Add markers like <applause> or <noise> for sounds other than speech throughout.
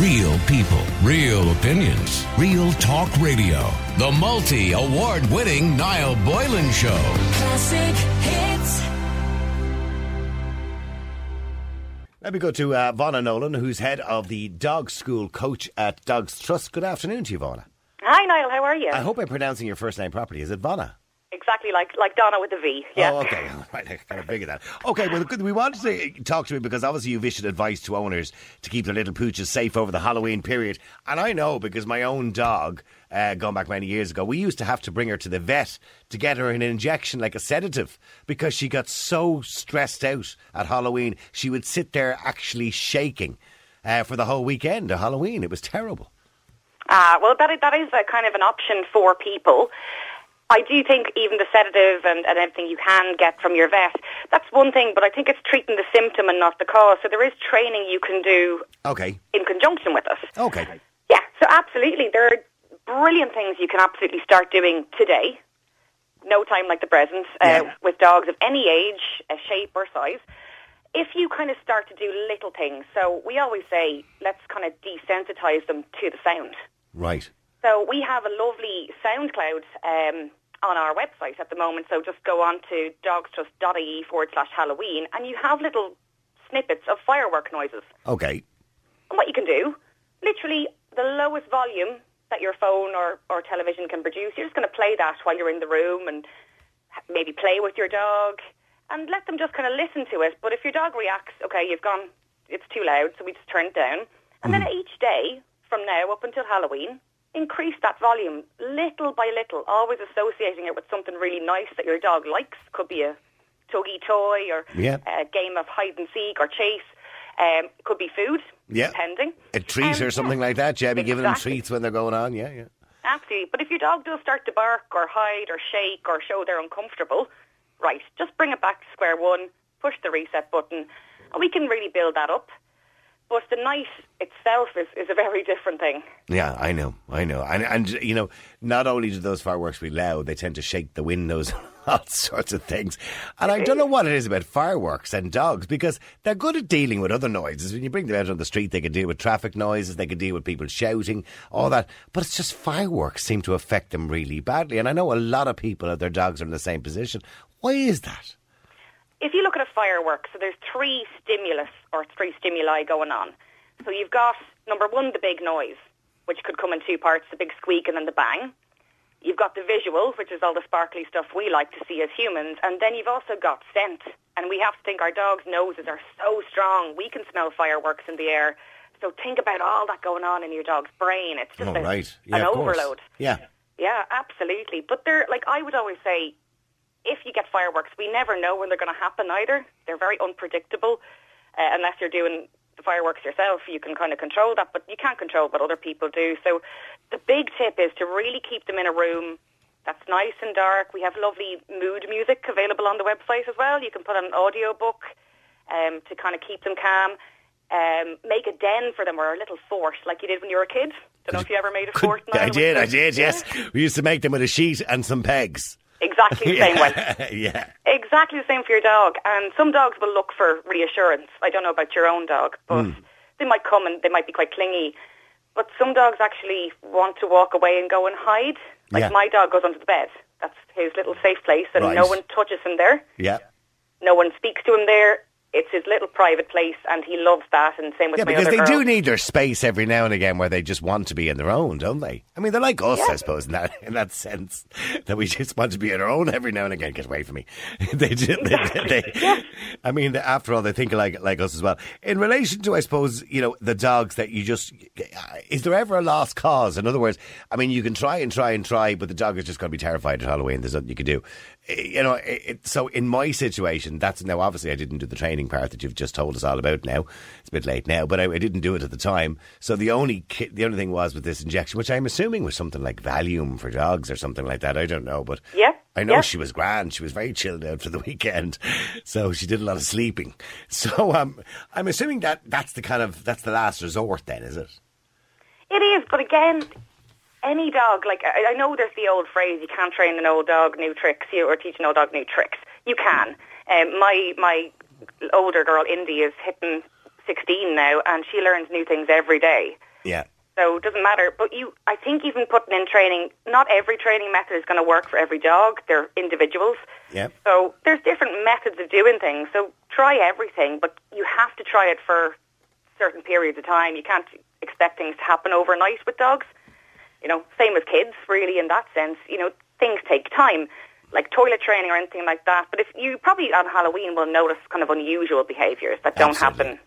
Real people, real opinions, real talk radio. The multi award winning Niall Boylan Show. Classic hits. Let me go to uh, Vonna Nolan, who's head of the dog school coach at Dogs Trust. Good afternoon to you, Vonna. Hi, Niall. How are you? I hope I'm pronouncing your first name properly. Is it Vonna? Exactly like like Donna with the V. Yeah. Oh, okay. <laughs> Right, I kind of figured that. Okay, well, good. we wanted to talk to you because obviously you've issued advice to owners to keep their little pooches safe over the Halloween period. And I know because my own dog, uh, gone back many years ago, we used to have to bring her to the vet to get her an injection like a sedative because she got so stressed out at Halloween. She would sit there actually shaking uh, for the whole weekend of Halloween. It was terrible. Ah, well, that is, that is a kind of an option for people. I do think even the sedative and, and everything you can get from your vet, that's one thing, but I think it's treating the symptom and not the cause. So there is training you can do Okay. in conjunction with us. Okay. Yeah, so absolutely. There are brilliant things you can absolutely start doing today. No time like the present uh, Yeah. with dogs of any age, uh, shape or size. If you kind of start to do little things, so we always say, let's kind of desensitize them to the sound. Right. So we have a lovely SoundCloud um, on our website at the moment. So just go on to dogstrust.ie forward slash Halloween and you have little snippets of firework noises. Okay. And what you can do, literally the lowest volume that your phone or, or television can produce, you're just going to play that while you're in the room and maybe play with your dog and let them just kind of listen to it. But if your dog reacts, okay, you've gone, it's too loud, so we just turn it down. And then each day from now up until Halloween, increase that volume little by little, always associating it with something really nice that your dog likes. Could be a tuggy toy or Yeah. a game of hide and seek or chase. Um, could be food, Yeah. depending. A treat Um, or something like that, yeah. Be giving them treats when they're going on, yeah, yeah. Absolutely. But if your dog does start to bark or hide or shake or show they're uncomfortable, right, just bring it back to square one, push the reset button, and we can really build that up. But the night itself is, is a very different thing. Yeah, I know, I know. And, and, you know, not only do those fireworks be loud, they tend to shake the windows, <laughs> and all sorts of things. And I don't know what it is about fireworks and dogs because they're good at dealing with other noises. When you bring them out on the street, they can deal with traffic noises, they can deal with people shouting, all that. But it's just fireworks seem to affect them really badly. And I know a lot of people, their dogs are in the same position. Why is that? If you look at a firework, so there's three stimulus or three stimuli going on. So you've got, number one, the big noise, which could come in two parts, the big squeak and then the bang. You've got the visual, which is all the sparkly stuff we like to see as humans. And then you've also got scent. And we have to think our dogs' noses are so strong. We can smell fireworks in the air. So think about all that going on in your dog's brain. It's just Oh, a- right. Yeah, an of course. overload. Yeah. Yeah, absolutely. But they're like I would always say, if you get fireworks, we never know when they're going to happen either. They're very unpredictable, uh, unless you're doing the fireworks yourself. You can kind of control that, but you can't control what other people do. So the big tip is to really keep them in a room that's nice and dark. We have lovely mood music available on the website as well. You can put on an audio book um, to kind of keep them calm. Um, make a den for them or a little fort like you did when you were a kid. Don't know if you ever made a fort. I did, I did, yes. We used to make them with a sheet and some pegs. Exactly the <laughs> same way. yeah. Exactly the same for your dog. And some dogs will look for reassurance. I don't know about your own dog, but Hmm. they might come and they might be quite clingy. But some dogs actually want to walk away and go and hide. Like Yeah. my dog goes under the bed. That's his little safe place, and Right. no one touches him there. Yeah. No one speaks to him there. It's his little private place, and he loves that. And same with my other. Yeah, because they girl. do need their space every now and again where they just want to be in their own, don't they? I mean, they're like us, I suppose, in that in that sense, that we just want to be in our own every now and again. Get away from me. <laughs> they, do, they, they, I mean, after all, they think like like us as well. In relation to, I suppose, you know, the dogs that you just is there ever a lost cause? In other words, I mean, you can try and try and try, but the dog is just going to be terrified at Halloween. There's nothing you can do. Eh, You know, it, so in my situation, that's now obviously I didn't do the training part that you've just told us all about. Now it's a bit late now, but I, I didn't do it at the time. So the only ki- the only thing was with this injection, which I'm assuming was something like Valium for dogs or something like that. I don't know, but Yeah, I know yeah. she was grand. She was very chilled out for the <laughs> weekend, so she did a lot of sleeping. <laughs> So um, I'm assuming that that's the kind of that's the last resort. Then is it? It is, but again, any dog, like I, I know there's the old phrase, you can't train an old dog new tricks, you or teach an old dog new tricks. You can. Um, my my older girl, Indy, is hitting 16 now, and she learns new things every day. Yeah. So it doesn't matter. But you, I think even putting in training, not every training method is going to work for every dog. They're individuals. Yeah. So there's different methods of doing things. So try everything, but you have to try it for certain periods of time. You can't expect things to happen overnight with dogs. You know, same with kids, really, in that sense. You know, things take time, like toilet training or anything like that. But if you probably on Halloween will notice kind of unusual behaviours that don't Absolutely. happen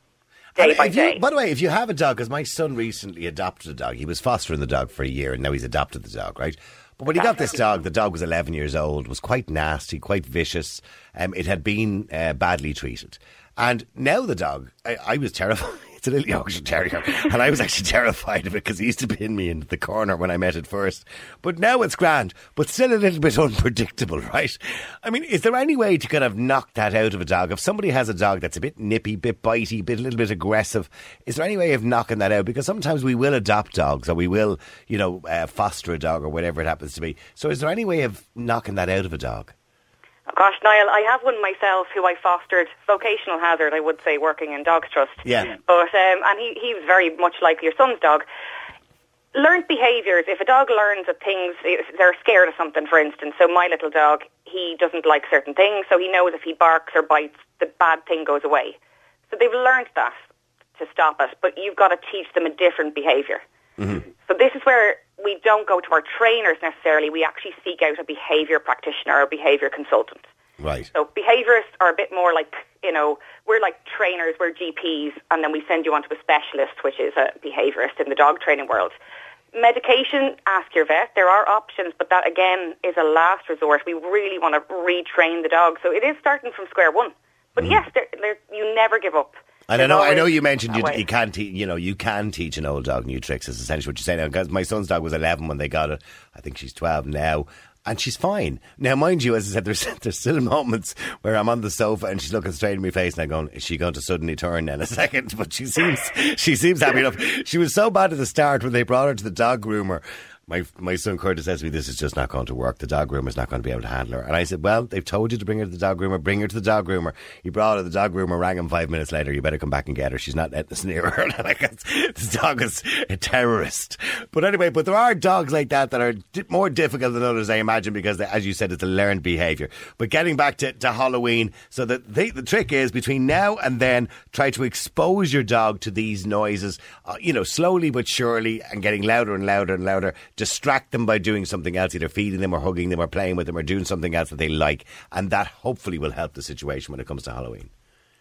day And by you- day. by the way, if you have a dog, because my son recently adopted a dog, he was fostering the dog for a year, and now he's adopted the dog, right? But when he got this dog, the dog was 11 years old, was quite nasty, quite vicious. Um, it had been uh, badly treated. And now the dog, I, I was terrified. <laughs> It's a little <laughs> Yorkshire Terrier. And I was actually terrified of it because he used to pin me into the corner when I met it first. But now it's grand, but still a little bit <laughs> unpredictable, right? I mean, is there any way to kind of knock that out of a dog? If somebody has a dog that's a bit nippy, bit bitey, bit a little bit aggressive, is there any way of knocking that out? Because sometimes we will adopt dogs or we will, you know, uh, foster a dog or whatever it happens to be. So is there any way of knocking that out of a dog? Gosh, Niall, I have one myself who I fostered, vocational hazard, I would say, working in Dogs Trust. Yeah. But um, and he he was very much like your son's dog. Learned behaviours. If a dog learns that things, they're scared of something, for instance. So my little dog, he doesn't like certain things, so he knows if he barks or bites, the bad thing goes away. So they've learned that to stop it, but you've got to teach them a different behaviour. So this is where we don't go to our trainers necessarily. We actually seek out a behaviour practitioner or a behaviour consultant. Right. So behaviourists are a bit more like, you know, we're like trainers, we're GPs, and then we send you on to a specialist, which is a behaviourist in the dog training world. Medication, ask your vet. There are options, but that again is a last resort. We really want to retrain the dog. So it is starting from square one. But mm. yes, there, there, you never give up. And I know, I know you mentioned you, you can't, te- you know, you can teach an old dog new tricks. Is essentially what you're saying. Because my son's dog was 11 when they got it. I think she's 12 now, and she's fine now. Mind you, as I said, there's <laughs> there's still moments where I'm on the sofa and she's looking straight in my face, and I'm going, "Is she going to suddenly turn in a <laughs> second? But she seems she seems happy enough. She was so bad at the start when they brought her to the dog groomer. My my son Curtis says to me, "This is just not going to work. The dog groomer is not going to be able to handle her." And I said, "Well, they've told you to bring her to the dog groomer. Bring her to the dog groomer." He brought her. The dog groomer rang him five minutes later. You better come back and get her. She's not letting us near her. <laughs> And this dog is a terrorist. But anyway, but there are dogs like that that are more difficult than others, I imagine, because they, as you said, it's a learned behaviour. But getting back to, to Halloween, so that the, the trick is between now and then, try to expose your dog to these noises, uh, you know, slowly but surely, and getting louder and louder and louder. Distract them by doing something else, either feeding them or hugging them or playing with them or doing something else that they like, and that hopefully will help the situation when it comes to Halloween.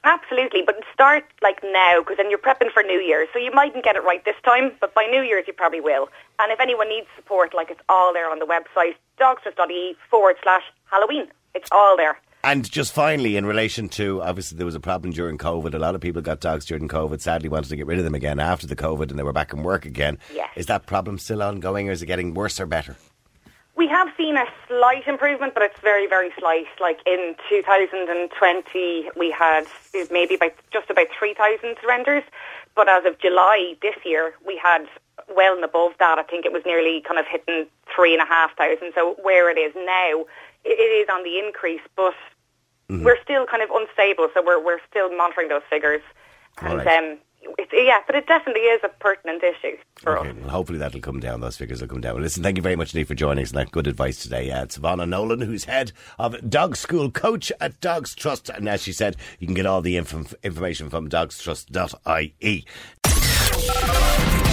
Absolutely, but start like now because then you're prepping for New Year's. So you mightn't get it right this time, but by New Year's you probably will. And if anyone needs support, like it's all there on the website, dogstrust.ie forward slash Halloween. It's all there. And just finally, in relation to obviously there was a problem during COVID. A lot of people got dogs during COVID. Sadly, wanted to get rid of them again after the COVID, and they were back in work again. Yes. Is that problem still ongoing, or is it getting worse or better? We have seen a slight improvement, but it's very, very slight. Like in 2020, we had maybe about just about 3,000 surrenders, but as of July this year, we had well and above that. I think it was nearly kind of hitting three and a half thousand. So where it is now, it, it is on the increase, but we're still kind of unstable. So we're we're still monitoring those figures, and right. um, it's, yeah, but it definitely is a pertinent issue for Okay, us. well, hopefully that'll come down. Those figures will come down. Well, listen, thank you very much, Nick, for joining us and that good advice today. Uh, it's Vonna Nolan, who's head of Dog School Coach at Dogs Trust. And as she said, you can get all the inf- information from dogstrust.ie.